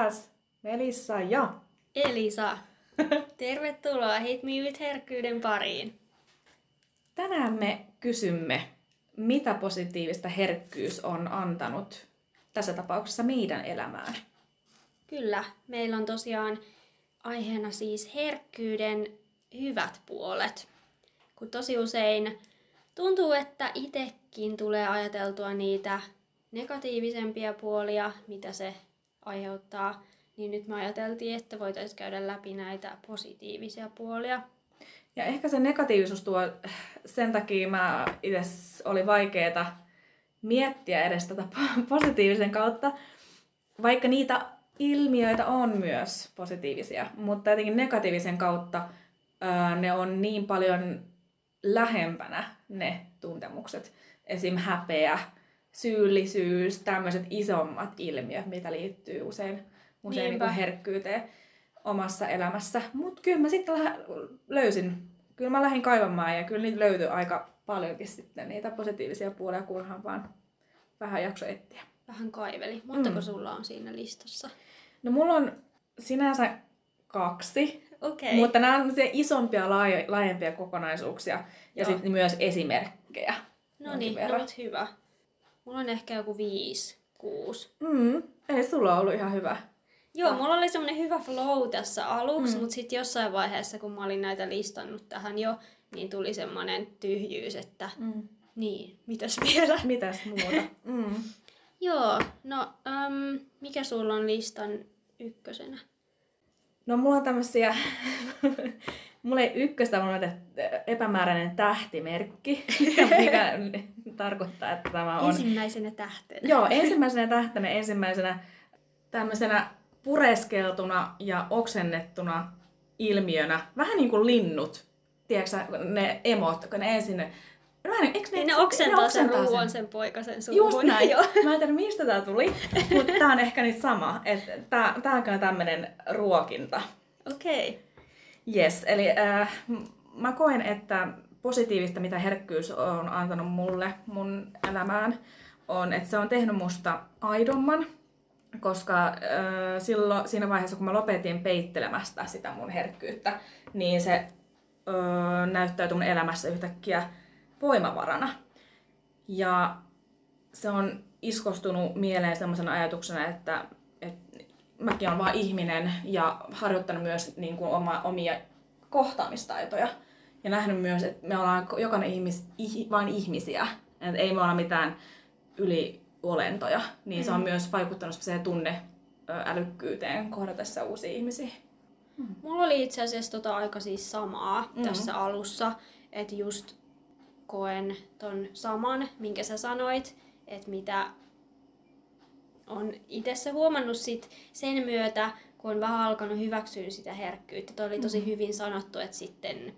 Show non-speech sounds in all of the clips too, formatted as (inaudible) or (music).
taas Melissa ja Elisa. (laughs) Tervetuloa Hit Me With herkkyyden pariin. tänään me kysymme, mitä positiivista herkkyys on antanut tässä tapauksessa meidän elämään. Kyllä, meillä on tosiaan aiheena siis herkkyyden hyvät puolet. Kun tosi usein tuntuu, että itsekin tulee ajateltua niitä negatiivisempia puolia, mitä se aiheuttaa, niin nyt me ajateltiin, että voitaisiin käydä läpi näitä positiivisia puolia. Ja ehkä se negatiivisuus tuo, sen takia mä itse oli vaikeeta miettiä edes tätä positiivisen kautta, vaikka niitä ilmiöitä on myös positiivisia, mutta jotenkin negatiivisen kautta ää, ne on niin paljon lähempänä ne tuntemukset. Esim. häpeä, syyllisyys, tämmöiset isommat ilmiöt, mitä liittyy usein, usein Niinpä. niin herkkyyteen omassa elämässä. Mutta kyllä mä sitten löysin, kyllä mä lähdin kaivamaan ja kyllä niitä löytyi aika paljonkin sitten niitä positiivisia puolia, kunhan vaan vähän jakso etsiä. Vähän kaiveli. Montako Mm. sulla on siinä listassa? No mulla on sinänsä kaksi, okay. mutta nämä on isompia, laaje- laajempia kokonaisuuksia ja sitten myös esimerkkejä. No niin, no hyvä. Mulla on ehkä joku viisi, kuusi. Mm, ei sulla ollut ihan hyvä. Joo, Ah. mulla oli semmonen hyvä flow tässä aluksi, Mm. mutta sitten jossain vaiheessa, kun mä olin näitä listannut tähän jo, niin tuli semmonen tyhjyys, että Mm. niin, mitäs vielä? (laughs) Mitäs muuta? Mm. (laughs) Joo, no äm, mikä sulla on listan ykkösenä? No mulla on tämmösiä, (laughs) mulla ei ykköstä, mulla on epämääräinen tähtimerkki, (laughs) mikä tarkoittaa, että tämä on... Ensimmäisenä tähtenä. Joo, (laughs) ensimmäisenä tähtenä, ensimmäisenä tämmöisenä pureskeltuna ja oksennettuna ilmiönä, vähän niin kuin linnut, tiedätkö ne emot, kun ne ensin, vähän, eikö ne, Niin ne oksentaa, sen ruoan sen poikasen suuhun. Just näin. Joo. (laughs) Mä en tiedä, mistä tää tuli, mutta tää on ehkä nyt sama. Että tää, tää on kyllä tämmönen ruokinta. Okei. Okay. Yes, eli äh, mä koen, että positiivista, mitä herkkyys on antanut mulle mun elämään, on, että se on tehnyt musta aidomman, koska äh, silloin, siinä vaiheessa, kun mä lopetin peittelemästä sitä mun herkkyyttä, niin se äh, näyttäytyi mun elämässä yhtäkkiä voimavarana. Ja se on iskostunut mieleen semmoisena ajatuksena, että, että mäkin olen vain ihminen ja harjoittanut myös niin kuin oma, omia kohtaamistaitoja. Ja nähnyt myös, että me ollaan jokainen ihmis, ih, vain ihmisiä. Että ei me olla mitään yliolentoja. Niin mm. se on myös vaikuttanut siihen tunne älykkyyteen kohdatessa uusia ihmisiä. Mulla oli itse asiassa tota aika siis samaa mm. tässä alussa, että just koen ton saman, minkä sä sanoit, että mitä on itse huomannut sit sen myötä, kun on vähän alkanut hyväksyä sitä herkkyyttä. Toi oli tosi hyvin sanottu, että sitten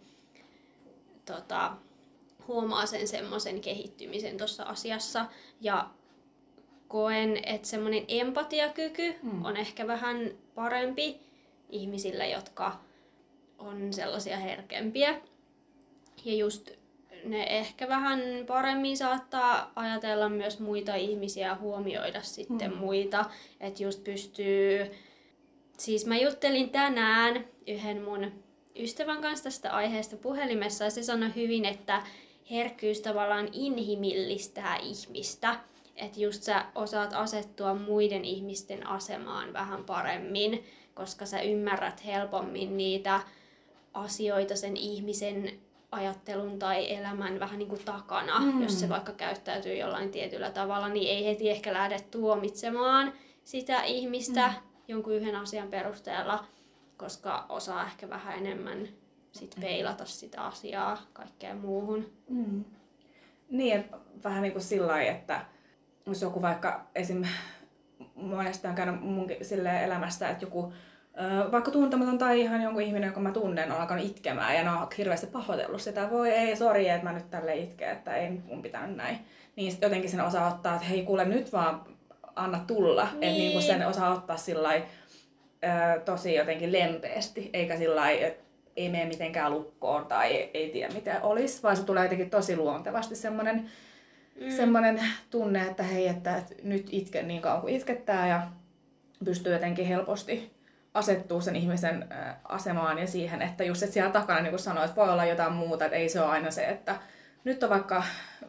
tota, huomaa sen semmoisen kehittymisen tuossa asiassa. Ja koen, että semmoinen empatiakyky Mm. on ehkä vähän parempi ihmisillä, jotka on sellaisia herkempiä. Ja just ne ehkä vähän paremmin saattaa ajatella myös muita ihmisiä ja huomioida sitten Mm. muita. Että just pystyy... Siis mä juttelin tänään yhden mun ystävän kanssa tästä aiheesta puhelimessa ja se sanoi hyvin, että herkkyys tavallaan inhimillistää ihmistä. Että just sä osaat asettua muiden ihmisten asemaan vähän paremmin, koska sä ymmärrät helpommin niitä asioita sen ihmisen ajattelun tai elämän vähän niin kuin takana. Mm. Jos se vaikka käyttäytyy jollain tietyllä tavalla, niin ei heti ehkä lähde tuomitsemaan sitä ihmistä mm. jonkun yhden asian perusteella, koska osaa ehkä vähän enemmän sit peilata sitä asiaa kaikkeen muuhun. Mm. Niin, vähän niin kuin sillä lailla, että jos joku vaikka esim. (laughs) monesti on käynyt munkin silleen elämässä, että joku vaikka tuntematon tai ihan jonkun ihminen, jonka mä tunnen, on alkanut itkemään ja ne on hirveästi pahoitellut sitä. Voi ei, sori, että mä nyt tälle itke, että ei mun pitänyt näin. Niin jotenkin sen osaa ottaa, että hei kuule nyt vaan anna tulla. Niin. Että niin kuin sen osaa ottaa sillä tosi jotenkin lempeästi, eikä sillä että ei mene mitenkään lukkoon tai ei, ei tiedä mitä olisi, vaan se tulee jotenkin tosi luontevasti semmoinen mm. semmoinen tunne, että hei, että, että nyt itke niin kauan kuin itkettää ja pystyy jotenkin helposti asettuu sen ihmisen asemaan ja siihen, että just että siellä takana, niin kuin sanoit, että voi olla jotain muuta, että ei se ole aina se, että nyt on vaikka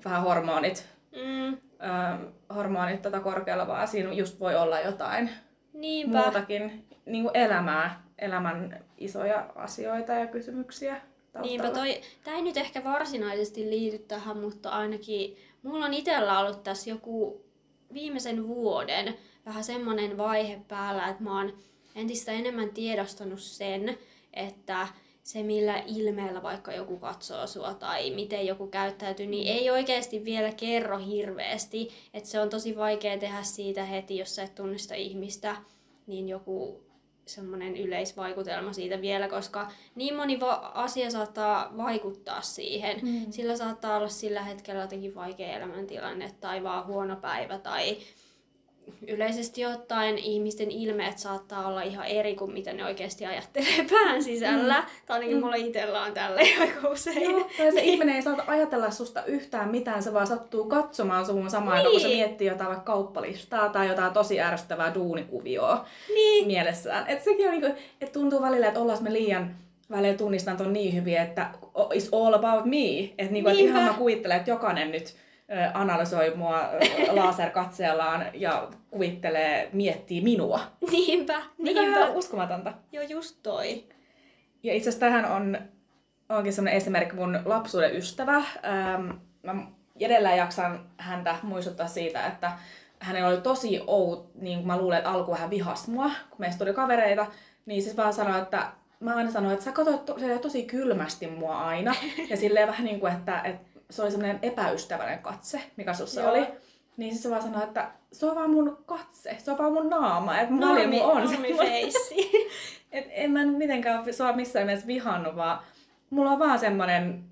vähän hormonit, mm. äh, hormonit tota korkealla, vaan siinä just voi olla jotain Niinpä. muutakin niin kuin elämää, elämän isoja asioita ja kysymyksiä. Taustalla. Niinpä toi, tämä ei nyt ehkä varsinaisesti liity tähän, mutta ainakin mulla on itsellä ollut tässä joku viimeisen vuoden vähän semmoinen vaihe päällä, että mä oon entistä enemmän tiedostanut sen, että se millä ilmeellä vaikka joku katsoo sua tai miten joku käyttäytyy, niin ei oikeasti vielä kerro hirveästi. Että se on tosi vaikea tehdä siitä heti, jos sä et tunnista ihmistä, niin joku semmoinen yleisvaikutelma siitä vielä, koska niin moni va- asia saattaa vaikuttaa siihen. Mm. Sillä saattaa olla sillä hetkellä jotenkin vaikea elämäntilanne tai vaan huono päivä tai yleisesti ottaen ihmisten ilmeet saattaa olla ihan eri kuin mitä ne oikeasti ajattelee (laughs) pään sisällä. Mm. Tai ainakin mm. mulla itsellä on tällä (laughs) aika usein. Joo, tai se (laughs) ihminen ei saata ajatella susta yhtään mitään, se vaan sattuu katsomaan sun samaan niin. kun se niin. miettii jotain vaikka kauppalistaa tai jotain tosi ärsyttävää duunikuvioa niin. mielessään. Et sekin on niinku, et tuntuu välillä, että ollaan me liian välillä tunnistan ton niin hyvin, että it's all about me. Että niinku, et ihan mä kuvittelen, että jokainen nyt analysoi mua laserkatseellaan ja kuvittelee, miettii minua. Niinpä, niinpä. Mikä on uskomatonta. Joo, just toi. Ja itse asiassa tähän on onkin sellainen esimerkki mun lapsuuden ystävä. Ähm, mä edelleen jaksan häntä muistuttaa siitä, että hänellä oli tosi out, niin kuin mä luulen, että alkuun hän vihasi mua, kun meistä tuli kavereita, niin siis vaan sanoi, että mä aina sanoin, että sä katsoit to, tosi kylmästi mua aina. (laughs) Ja silleen vähän niin kuin, että, että se oli semmoinen epäystävällinen katse, mikä sussa Joo. oli. Niin se vaan sanoi, että se on vaan mun katse, se on vaan mun naama, että Normi, on se. feissi. (laughs) et en mä mitenkään sua missään mielessä vihannut, vaan mulla on vaan semmoinen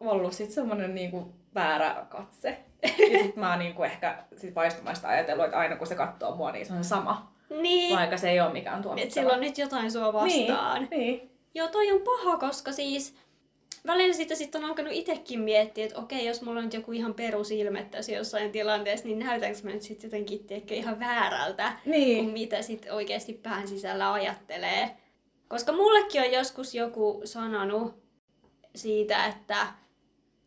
ollut sit semmoinen niinku väärä katse. (laughs) ja sit mä oon niinku ehkä sit vaistumaista ajatellut, että aina kun se katsoo mua, niin se on sama. Niin. Vaikka se ei ole mikään tuomittava. Et sillä on nyt jotain sua vastaan. Niin, niin. Joo, toi on paha, koska siis välillä sitä sitten on alkanut itsekin miettiä, että okei, jos mulla on nyt joku ihan perusilme tässä jossain tilanteessa, niin näytänkö mä nyt sitten jotenkin tiedätkö, ihan väärältä, niin. kuin mitä sitten oikeasti pään sisällä ajattelee. Koska mullekin on joskus joku sanonut siitä, että,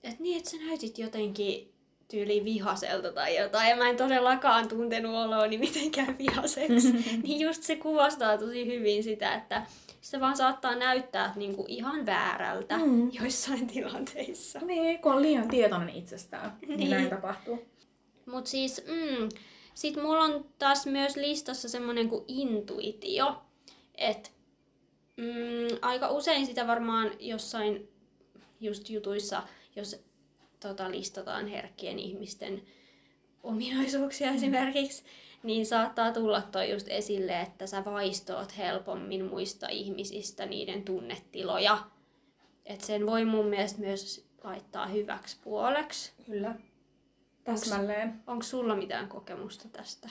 että niin, että sä näytit jotenkin tyyli vihaselta tai jotain, ja mä en todellakaan tuntenut oloani mitenkään vihaseksi. (laughs) niin just se kuvastaa tosi hyvin sitä, että se vaan saattaa näyttää niin kuin ihan väärältä mm. joissain tilanteissa. Niin, kun on liian tietoinen itsestään, niin, niin näin tapahtuu. Mutta siis, mm, sit mulla on taas myös listassa semmonen kuin intuitio. Että mm, aika usein sitä varmaan jossain just jutuissa, jos tota, listataan herkkien ihmisten ominaisuuksia mm. esimerkiksi, niin saattaa tulla toi just esille, että sä vaistoot helpommin muista ihmisistä niiden tunnetiloja. Et sen voi mun mielestä myös laittaa hyväksi puoleksi. Kyllä. Täsmälleen. Onko sulla mitään kokemusta tästä?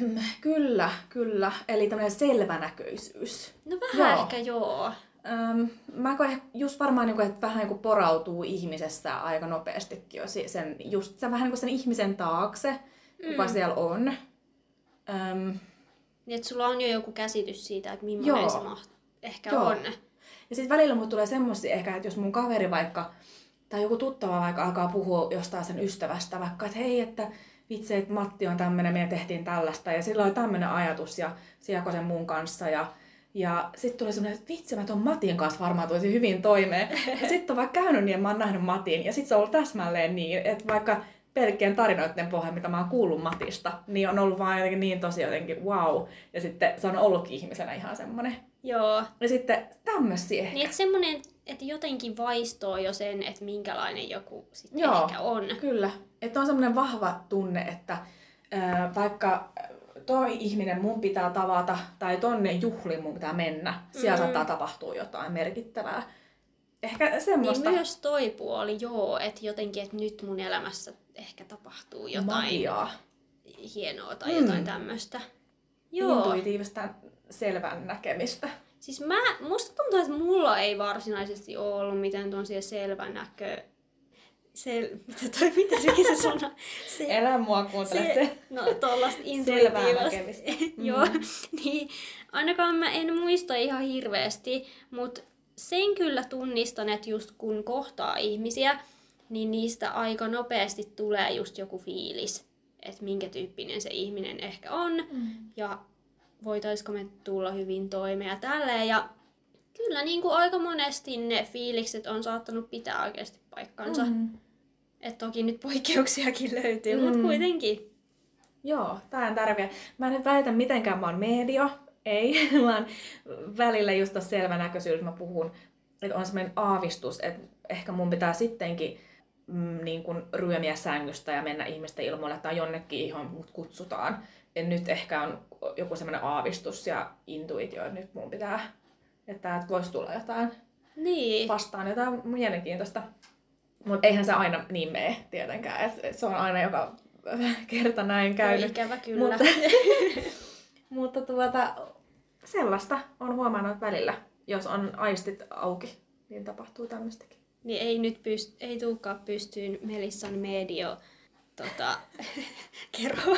(clears throat) Kyllä, kyllä. Eli tämmöinen selvänäköisyys. No vähän joo. ehkä joo. Öm, mä koen just varmaan, niin kuin, että vähän niin porautuu ihmisestä aika nopeastikin jo sen, just sen, vähän niin kuin sen ihmisen taakse kuka mm. siellä on. Öm, niin, että sulla on jo joku käsitys siitä, että millainen joo. se maht- ehkä joo. on. Ja sitten välillä mulla tulee semmoisia ehkä, että jos mun kaveri vaikka, tai joku tuttava vaikka alkaa puhua jostain sen ystävästä, vaikka, että hei, että vitsi, että Matti on tämmöinen, me tehtiin tällaista, ja sillä oli tämmöinen ajatus, ja se jakoi sen mun kanssa, ja ja sitten tuli semmoinen, että vitsi, mä ton Matin kanssa varmaan tulisi hyvin toimeen. Ja sitten on vaikka käynyt niin, että mä oon nähnyt Matin. Ja sitten se on ollut täsmälleen niin, että vaikka pelkkien tarinoiden pohjalta, mitä mä oon kuullut Matista, niin on ollut vaan jotenkin niin tosi jotenkin wow. Ja sitten se on ollutkin ihmisenä ihan semmoinen. Joo. Ja sitten tämmöisiä ehkä. Niin, että semmoinen, että jotenkin vaistoo jo sen, että minkälainen joku sitten Joo, ehkä on. kyllä. Että on semmoinen vahva tunne, että äh, vaikka toi ihminen mun pitää tavata, tai tonne juhliin mun pitää mennä, siellä mm. saattaa tapahtua jotain merkittävää. Ehkä semmoista. Niin myös toi puoli, joo, että jotenkin, että nyt mun elämässä ehkä tapahtuu jotain Magiaa. hienoa tai mm. jotain tämmöistä. Joo. Intuitiivista selvän näkemistä. Siis mä, musta tuntuu, että mulla ei varsinaisesti ole ollut mitään tuollaisia selvän näkö sel... Mitä toi, mitä sekin se sana? (laughs) Se... Elä mua kuuntele se. se. No tuollaista (laughs) intuitiivista. (laughs) Joo, mm. niin ainakaan mä en muista ihan hirveästi, mutta sen kyllä tunnistan, että just kun kohtaa ihmisiä, niin niistä aika nopeasti tulee just joku fiilis, että minkä tyyppinen se ihminen ehkä on, mm. ja voitaisiko me tulla hyvin toimeen ja tälleen. Ja kyllä niin kuin aika monesti ne fiilikset on saattanut pitää oikeasti paikkansa. Mm. Et toki nyt poikkeuksiakin löytyy, mm. mutta kuitenkin. Joo, tämä on tärkeä. Mä en väitä mitenkään mä oon media. Ei, (laughs) vaan välillä just tuossa selvänäköisyydessä mä puhun, että on semmoinen aavistus, että ehkä mun pitää sittenkin mm, niin kuin ryömiä sängystä ja mennä ihmisten ilmoille tai jonnekin, johon mut kutsutaan. Et nyt ehkä on joku semmoinen aavistus ja intuitio, että nyt mun pitää, että täältä voisi tulla jotain niin. vastaan, jotain mielenkiintoista. Mutta eihän se aina niin mene tietenkään, et, et se on aina joka (laughs) kerta näin käynyt. ikävä kyllä. Mutta, (laughs) mutta tuota, sellaista on huomannut välillä, jos on aistit auki, niin tapahtuu tämmöistäkin. Niin ei nyt pyst- ei tulekaan pystyyn Melissan medio tota, (laughs) kerro.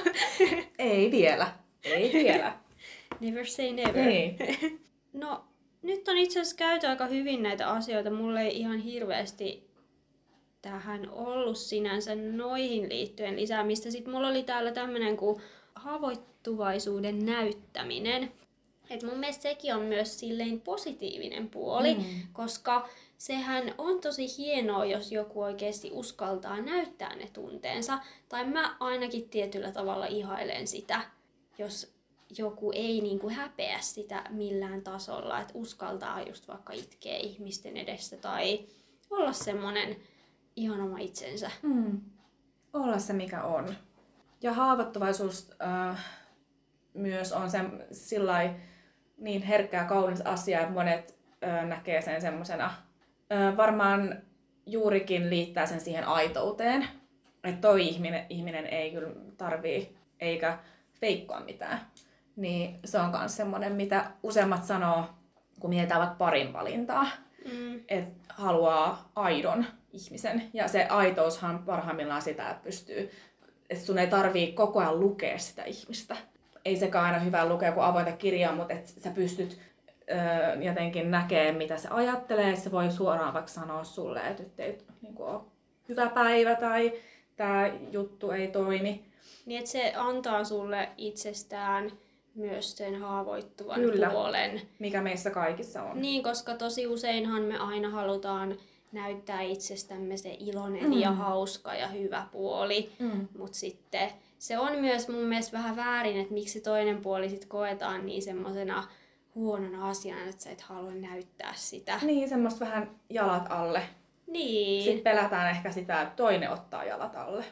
ei vielä. Ei vielä. (laughs) never say never. Niin. (laughs) no, nyt on itse asiassa käyty aika hyvin näitä asioita. Mulle ei ihan hirveästi tähän ollut sinänsä noihin liittyen lisäämistä. Sitten mulla oli täällä tämmöinen kuin haavoittuvaisuuden näyttäminen. Et mun mielestä sekin on myös silleen positiivinen puoli, mm. koska sehän on tosi hienoa, jos joku oikeasti uskaltaa näyttää ne tunteensa. Tai mä ainakin tietyllä tavalla ihailen sitä, jos joku ei niin kuin häpeä sitä millään tasolla, että uskaltaa just vaikka itkeä ihmisten edessä tai olla semmoinen ihan oma itsensä. Mm. Olla se mikä on. Ja haavoittuvaisuus äh, myös on se sillai, niin herkkä ja kaunis asia, että monet äh, näkee sen semmoisena. Varmaan juurikin liittää sen siihen aitouteen. Että toi ihminen, ihminen ei kyllä tarvii eikä feikkoa mitään. Niin se on myös semmoinen, mitä useimmat sanoo, kun mietitään vaikka parin valintaa. Mm. Että haluaa aidon ihmisen. Ja se aitoushan parhaimmillaan sitä, että pystyy, että sun ei tarvii koko ajan lukea sitä ihmistä. Ei sekaan aina hyvä lukea kuin avointa kirjaa, mutta että sä pystyt ö, jotenkin näkemään, mitä se ajattelee. Se voi suoraan vaikka sanoa sulle, että nyt ei niin kuin, ole hyvä päivä tai tämä juttu ei toimi. Niin, että se antaa sulle itsestään myös sen haavoittuvan Kyllä, puolen. mikä meissä kaikissa on. Niin, koska tosi useinhan me aina halutaan näyttää itsestämme se iloinen mm. ja hauska ja hyvä puoli, mm. mutta sitten se on myös mun mielestä vähän väärin, että miksi toinen puoli sit koetaan niin semmoisena huonona asiana, että sä et halua näyttää sitä. Niin, semmoista vähän jalat alle. Niin. Sitten pelätään ehkä sitä, että toinen ottaa jalat alle.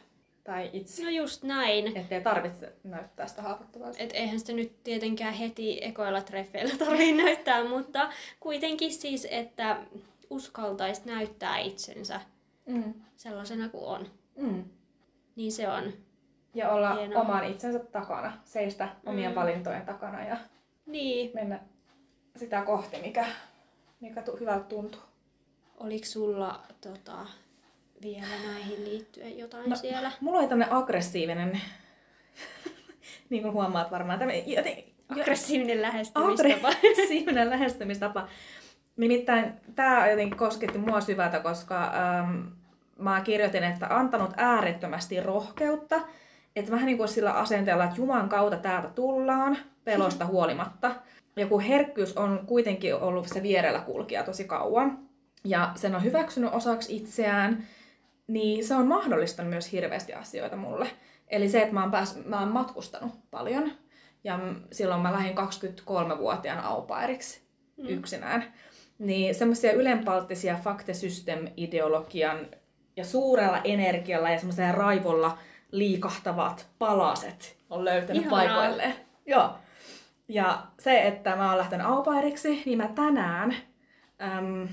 Tai itse. No just näin. Että ei tarvitse näyttää sitä haavoittuvaisuutta. Et eihän sitä nyt tietenkään heti ekoilla treffeillä tarvitse (laughs) näyttää, mutta kuitenkin siis, että uskaltaisi näyttää itsensä mm. sellaisena kuin on. Mm. Niin se on. Ja olla hienoa. oman itsensä takana, seistä omien mm. valintojen takana ja niin. mennä sitä kohti, mikä, mikä tu- hyvältä tuntuu. Oliko sulla tota, vielä näihin liittyen jotain no, siellä? Mulla oli tämmöinen aggressiivinen, (laughs) niin kuin huomaat varmaan, tämmöinen joten, aggressiivinen lähestymistapa. Aggressiivinen lähestymistapa. Nimittäin tämä jotenkin kosketti mua syvältä, koska ähm, mä kirjoitin, että antanut äärettömästi rohkeutta. Että vähän niin kuin sillä asenteella, että Juman kautta täältä tullaan, pelosta huolimatta. Ja kun herkkyys on kuitenkin ollut se vierellä kulkija tosi kauan, ja sen on hyväksynyt osaksi itseään, niin se on mahdollistanut myös hirveästi asioita mulle. Eli se, että mä oon, pääs, mä oon matkustanut paljon, ja silloin mä lähdin 23-vuotiaana aupairiksi mm. yksinään. Niin semmoisia ylenpalttisia faktesystem-ideologian ja suurella energialla ja semmoisella raivolla liikahtavat palaset on löytänyt Ihanaa. paikoilleen. Joo. Ja se, että mä oon lähtenyt aupairiksi, niin mä tänään, äm,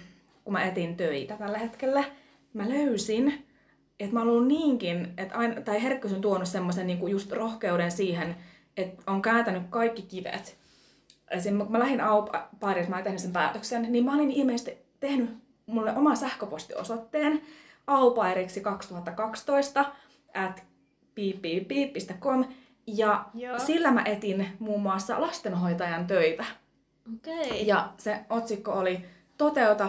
kun mä etin töitä tällä hetkellä, mä löysin, että mä oon ollut niinkin, että aina, tai herkkyys on tuonut semmoisen niinku just rohkeuden siihen, että on kääntänyt kaikki kivet Esimerkiksi kun mä lähdin Aupairissa, mä olin tehnyt sen päätöksen, niin mä olin ilmeisesti tehnyt mulle oman sähköpostiosoitteen, aupairiksi 2012 at piippiipiip.com ja Joo. sillä mä etin muun muassa lastenhoitajan töitä. Okei. Ja se otsikko oli Toteuta,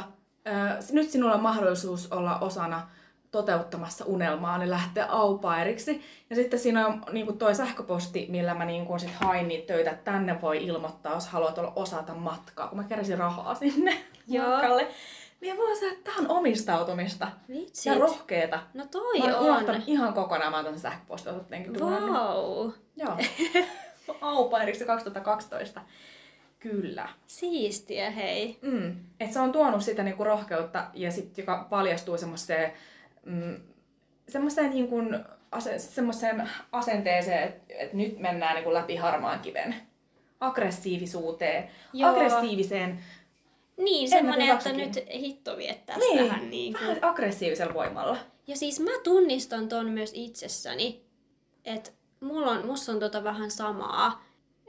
äh, nyt sinulla on mahdollisuus olla osana toteuttamassa unelmaa, niin lähteä aupairiksi. Ja sitten siinä on niin toi sähköposti, millä mä niin sit hain niitä töitä, tänne voi ilmoittaa, jos haluat olla osata matkaa, kun mä keräsin rahaa sinne Joo. matkalle. Niin mä sanoin, että tää on omistautumista Vitsit. ja rohkeeta. No toi Mä on. ihan kokonaan, mä sähköpostiotteen duunannut. Wow. Joo. (laughs) Aupairiksi 2012. Kyllä. Siistiä, hei. Mm. Et se on tuonut sitä niinku rohkeutta ja sit, joka paljastuu semmoiseen, mm, semmoiseen, niinku, ase, semmoiseen asenteeseen, että et nyt mennään niinku läpi harmaan kiven. Aggressiivisuuteen, Joo. aggressiiviseen, Niin, En semmonen, mä että nyt hitto viettää niin, tähän niin kuin. vähän aggressiivisella voimalla. Ja siis mä tunnistan ton myös itsessäni, että mulla on, musta on tota vähän samaa.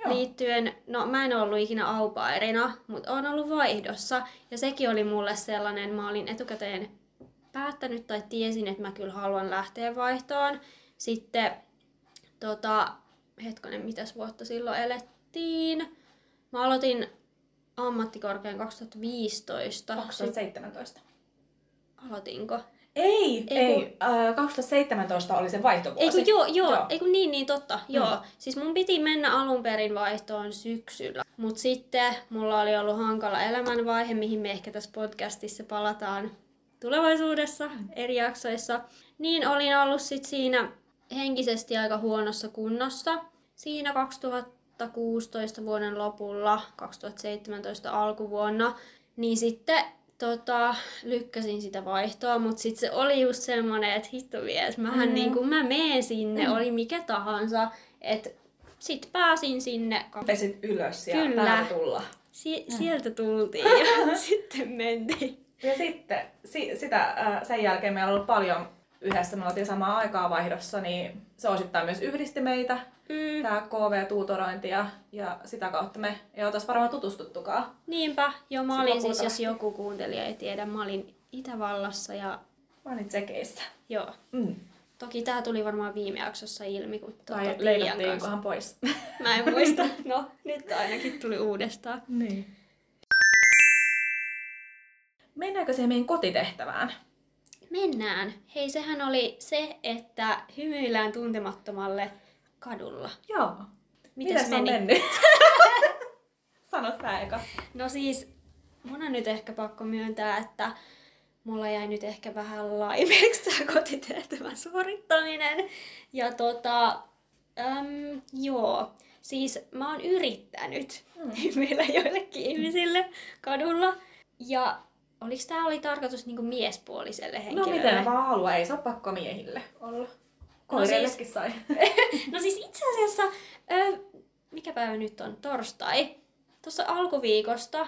Joo. Liittyen, no mä en ollut ikinä aupairina, mutta oon ollut vaihdossa. Ja sekin oli mulle sellainen, mä olin etukäteen päättänyt tai tiesin, että mä kyllä haluan lähteä vaihtoon. Sitten, tota, hetkonen, mitäs vuotta silloin elettiin? Mä aloitin ammattikorkean 2015. 2017. Aloitinko? Ei, Ei, ei. kun- Äh, 2017 oli se vaihtovuosi. Ei kun joo, joo, Joo. ei kun niin, niin totta, Mm. joo. Siis mun piti mennä alun perin vaihtoon syksyllä, mutta sitten mulla oli ollut hankala elämänvaihe, mihin me ehkä tässä podcastissa palataan tulevaisuudessa Mm. eri jaksoissa. Niin olin ollut sit siinä henkisesti aika huonossa kunnossa. Siinä 2016 vuoden lopulla, 2017 alkuvuonna, niin sitten tota, lykkäsin sitä vaihtoa, mutta sitten se oli just semmonen, että hitto vies, mähän Mm. mm. niin kun mä meen sinne, Mm. oli mikä tahansa, että sit pääsin sinne, Pesit ylös ja Kyllä. tulla. si- sieltä tultiin ja (laughs) sitten mentiin. Ja sitten si, sitä, äh, sen jälkeen meillä on ollut paljon yhdessä, me oltiin samaan aikaa vaihdossa, niin se osittain myös yhdisti meitä, Mm, tämä KV-tuutorointi ja, ja sitä kautta me ei oltaisi varmaan tutustuttukaan. niinpä, joo mä olin siis, jos joku kuuntelija ei tiedä, mä olin Itävallassa ja Mä olin tsekeissä. joo. Mm. Toki tää tuli varmaan viime jaksossa ilmi, kun tuota Tiian pois. Mä en muista. (laughs) No, nyt ainakin tuli uudestaan. niin. Mennäänkö se meidän kotitehtävään? Mennään. Hei, sehän oli se, että hymyillään tuntemattomalle kadulla. Joo. Mites on meni? mennyt? (laughs) Sano sä eka. No siis, mun on nyt ehkä pakko myöntää, että mulla jäi nyt ehkä vähän laimeeksi tämä kotitehtävän suorittaminen. Ja tota, äm, joo, siis mä oon yrittänyt Mm. hymyillä joillekin ihmisille kadulla. Ja oliks tää oli tarkoitus niinku miespuoliselle No henkilölle? miten vaan haluaa, ei se ole pakko miehille olla. Koireillekin sai. (laughs) No siis itse asiassa, ö, mikä päivä nyt on? Torstai. Tuossa alkuviikosta,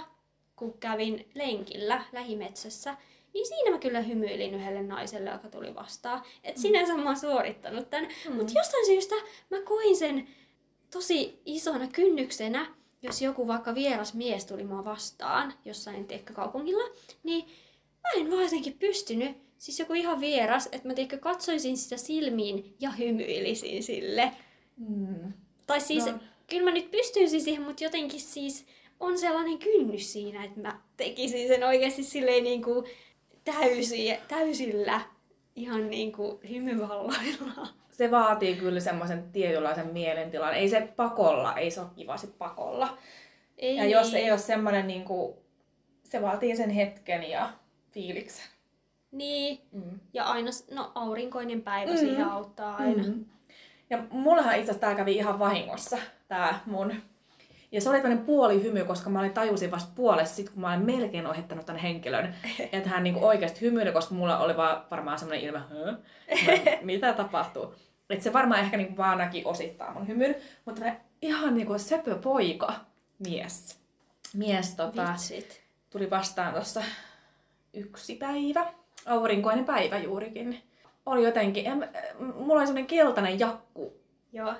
kun kävin lenkillä lähimetsässä, niin siinä mä kyllä hymyilin yhdelle naiselle, joka tuli vastaan. Et sinänsä mä oon suorittanut tän. Mm. Mm. Mutta jostain syystä mä koin sen tosi isona kynnyksenä, jos joku vaikka vieras mies tuli mua vastaan jossain tiekkä kaupungilla, niin mä en vaan jotenkin pystynyt, siis joku ihan vieras, että mä tiedätkö, katsoisin sitä silmiin ja hymyilisin sille. Mm. Tai siis, no. kyllä mä nyt pystyisin siihen, mutta jotenkin siis on sellainen kynnys siinä, että mä tekisin sen oikeasti silleen niin kuin täysi, täysillä, ihan niin kuin hymyvalloilla. Se vaatii kyllä semmoisen tietynlaisen mielentilan. Ei se pakolla, ei se ole kiva sit pakolla. Ei, Ja jos ei ole semmoinen, niin kuin, se vaatii sen hetken ja fiiliksen. Niin, Mm. ja aina, no aurinkoinen päivä Mm. siihen auttaa aina. Mm. Ja mullahan itse asiassa tää kävi ihan vahingossa, tää mun. Ja se oli tämmöinen puoli hymy, koska mä olin tajusin vasta puolessa sit, kun mä olin melkein ohittanut tämän henkilön. (laughs) Että hän niinku oikeasti hymyili, koska mulla oli vaan varmaan semmoinen ilme, "Hö? (laughs) Mitä tapahtuu. Että se varmaan ehkä niinku vaan näki osittain mun hymyn. Mutta ihan niinku söpö poika mies. Mies tota, Vitsit. tuli vastaan tuossa yksi päivä, aurinkoinen päivä juurikin. Oli jotenkin, en, mulla oli semmoinen keltainen jakku, Joo.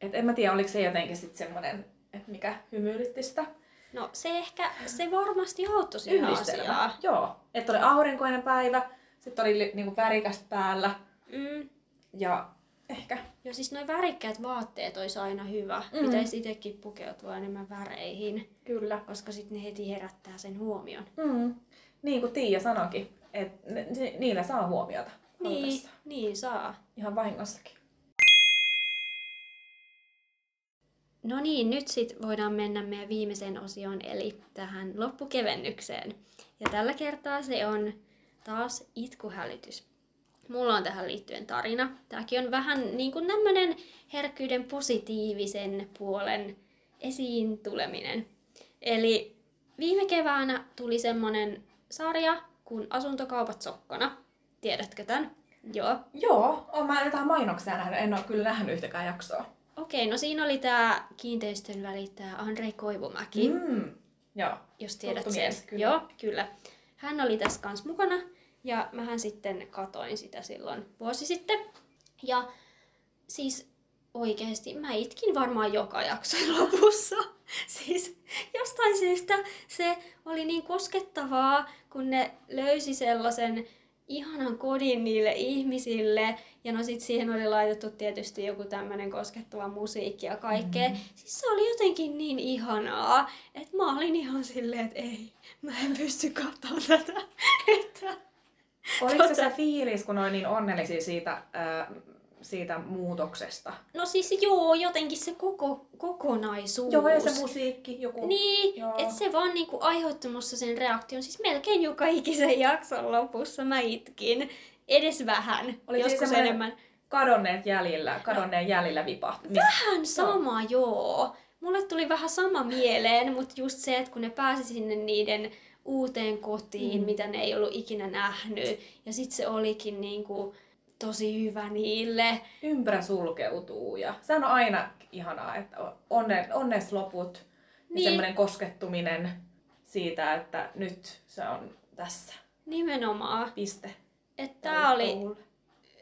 et en mä tiedä oliko se jotenkin sitten semmoinen, että mikä hymyilytti sitä No se ehkä, se varmasti auttoi yhdistelmää. asiaan. Joo, että oli aurinkoinen päivä, Sitten oli li- niinku värikästä päällä. Mm. Ja ehkä. Joo, siis noin värikkäät vaatteet olisi aina hyvä. Mm. Pitäisi itsekin pukeutua enemmän väreihin, Kyllä. koska sitten ne heti herättää sen huomion. Mm. Niin kuin Tiia sanoikin, että ni- ni- niillä saa huomiota. Niin, niin saa. Ihan vahingossakin. No niin, nyt sitten voidaan mennä meidän viimeiseen osioon, eli tähän loppukevennykseen. Ja tällä kertaa se on taas itkuhälytys. Mulla on tähän liittyen tarina. Tämäkin on vähän niin kuin tämmöinen herkkyyden positiivisen puolen esiin tuleminen. Eli viime keväänä tuli semmonen sarja kuin Asuntokaupat sokkona. Tiedätkö tämän? Joo. Joo, oon mä jotain mainoksia nähnyt. En ole kyllä nähnyt yhtäkään jaksoa. Okei, no siinä oli tämä kiinteistön välittäjä Andrei Koivumäki. Mm. Joo. jos tiedät Tuttu sen. mies, kyllä. Joo, kyllä. Hän oli tässä kanssa mukana ja mähän sitten katoin sitä silloin vuosi sitten. Ja siis oikeasti mä itkin varmaan joka jakson (laughs) lopussa. Siis jostain syystä se oli niin koskettavaa, kun ne löysi sellaisen ihanan kodin niille ihmisille. Ja no sit siihen oli laitettu tietysti joku tämmönen koskettava musiikki ja kaikkea. Mm-hmm. Siis se oli jotenkin niin ihanaa, että mä olin ihan silleen, että ei, mä en pysty katsomaan tätä. (laughs) että Oliko se Tota- se fiilis, kun oli niin onnellisia siitä, ää, siitä muutoksesta? No siis joo, jotenkin se koko, kokonaisuus. Joo, ja se musiikki, joku... Niin, että se vaan niinku aiheutti musta sen reaktion. Siis melkein joka ikisen jakson lopussa mä itkin. Edes vähän. Oli siis Joskus semmoinen enemmän. Kadonneet jäljillä, kadonneen jäljillä vipahti. Vähän sama, joo. Mulle tuli vähän sama mieleen, mutta just se, että kun ne pääsi sinne niiden uuteen kotiin, mm. mitä ne ei ollut ikinä nähnyt, ja sitten se olikin niinku tosi hyvä niille. Ympärä sulkeutuu ja sehän on aina ihanaa, että onne, onnes loput niin. ja semmoinen koskettuminen siitä, että nyt se on tässä. Nimenomaan. Piste. Että tämä oli Touhulle.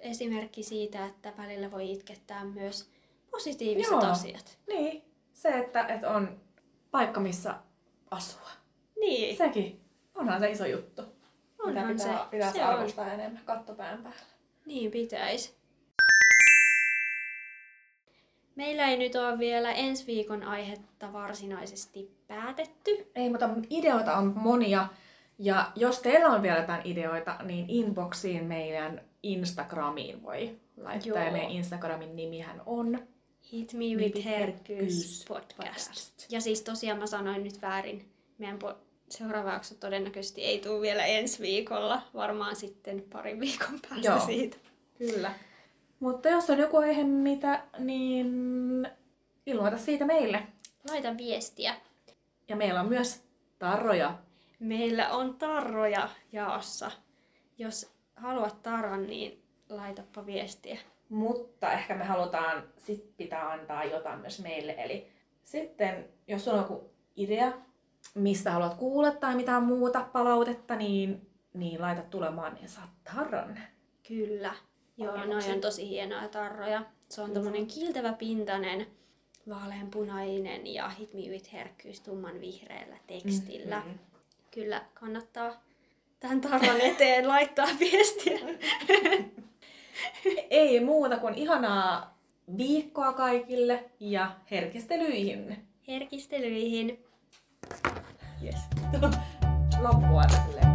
esimerkki siitä, että välillä voi itkettää myös positiiviset Joo. asiat. Niin, se, että, että on paikka, missä asua. Niin, Sekin. Onhan se iso juttu. onhan Mitä pitää, se. pitäisi se on. arvostaa enemmän kattopään päällä. Niin pitäisi. Meillä ei nyt ole vielä ensi viikon aihetta varsinaisesti päätetty. Ei, mutta ideoita on monia. Ja jos teillä on vielä jotain ideoita, niin inboxiin meidän Instagramiin voi laittaa. Joo. Ja meidän Instagramin nimihän on Hit me with Herkkyys podcast. podcast. Ja siis tosiaan mä sanoin nyt väärin. Meidän po- seuraava jakso todennäköisesti ei tule vielä ensi viikolla. Varmaan sitten parin viikon päästä Joo. siitä. Kyllä. Mutta jos on joku aihe mitä, niin ilmoita siitä meille. Laita viestiä. Ja meillä on myös tarroja. Meillä on tarroja jaossa. Jos haluat tarran, niin laitapa viestiä. Mutta ehkä me halutaan, sit pitää antaa jotain myös meille. Eli sitten, jos on joku idea, mistä haluat kuulla tai mitään muuta palautetta, niin, niin laita tulemaan, niin saat tarran. Kyllä. Joo, noi on tosi hienoja tarroja. Se on tommonen kiiltävä pintainen, vaaleanpunainen ja Hit Me With Herkkyys tumman vihreällä tekstillä. Mm-hmm. Kyllä kannattaa tämän tarran eteen laittaa (laughs) viestiä. (laughs) Ei muuta kuin ihanaa viikkoa kaikille ja herkistelyihin. Herkistelyihin. Yes. (laughs) Loppua silleen.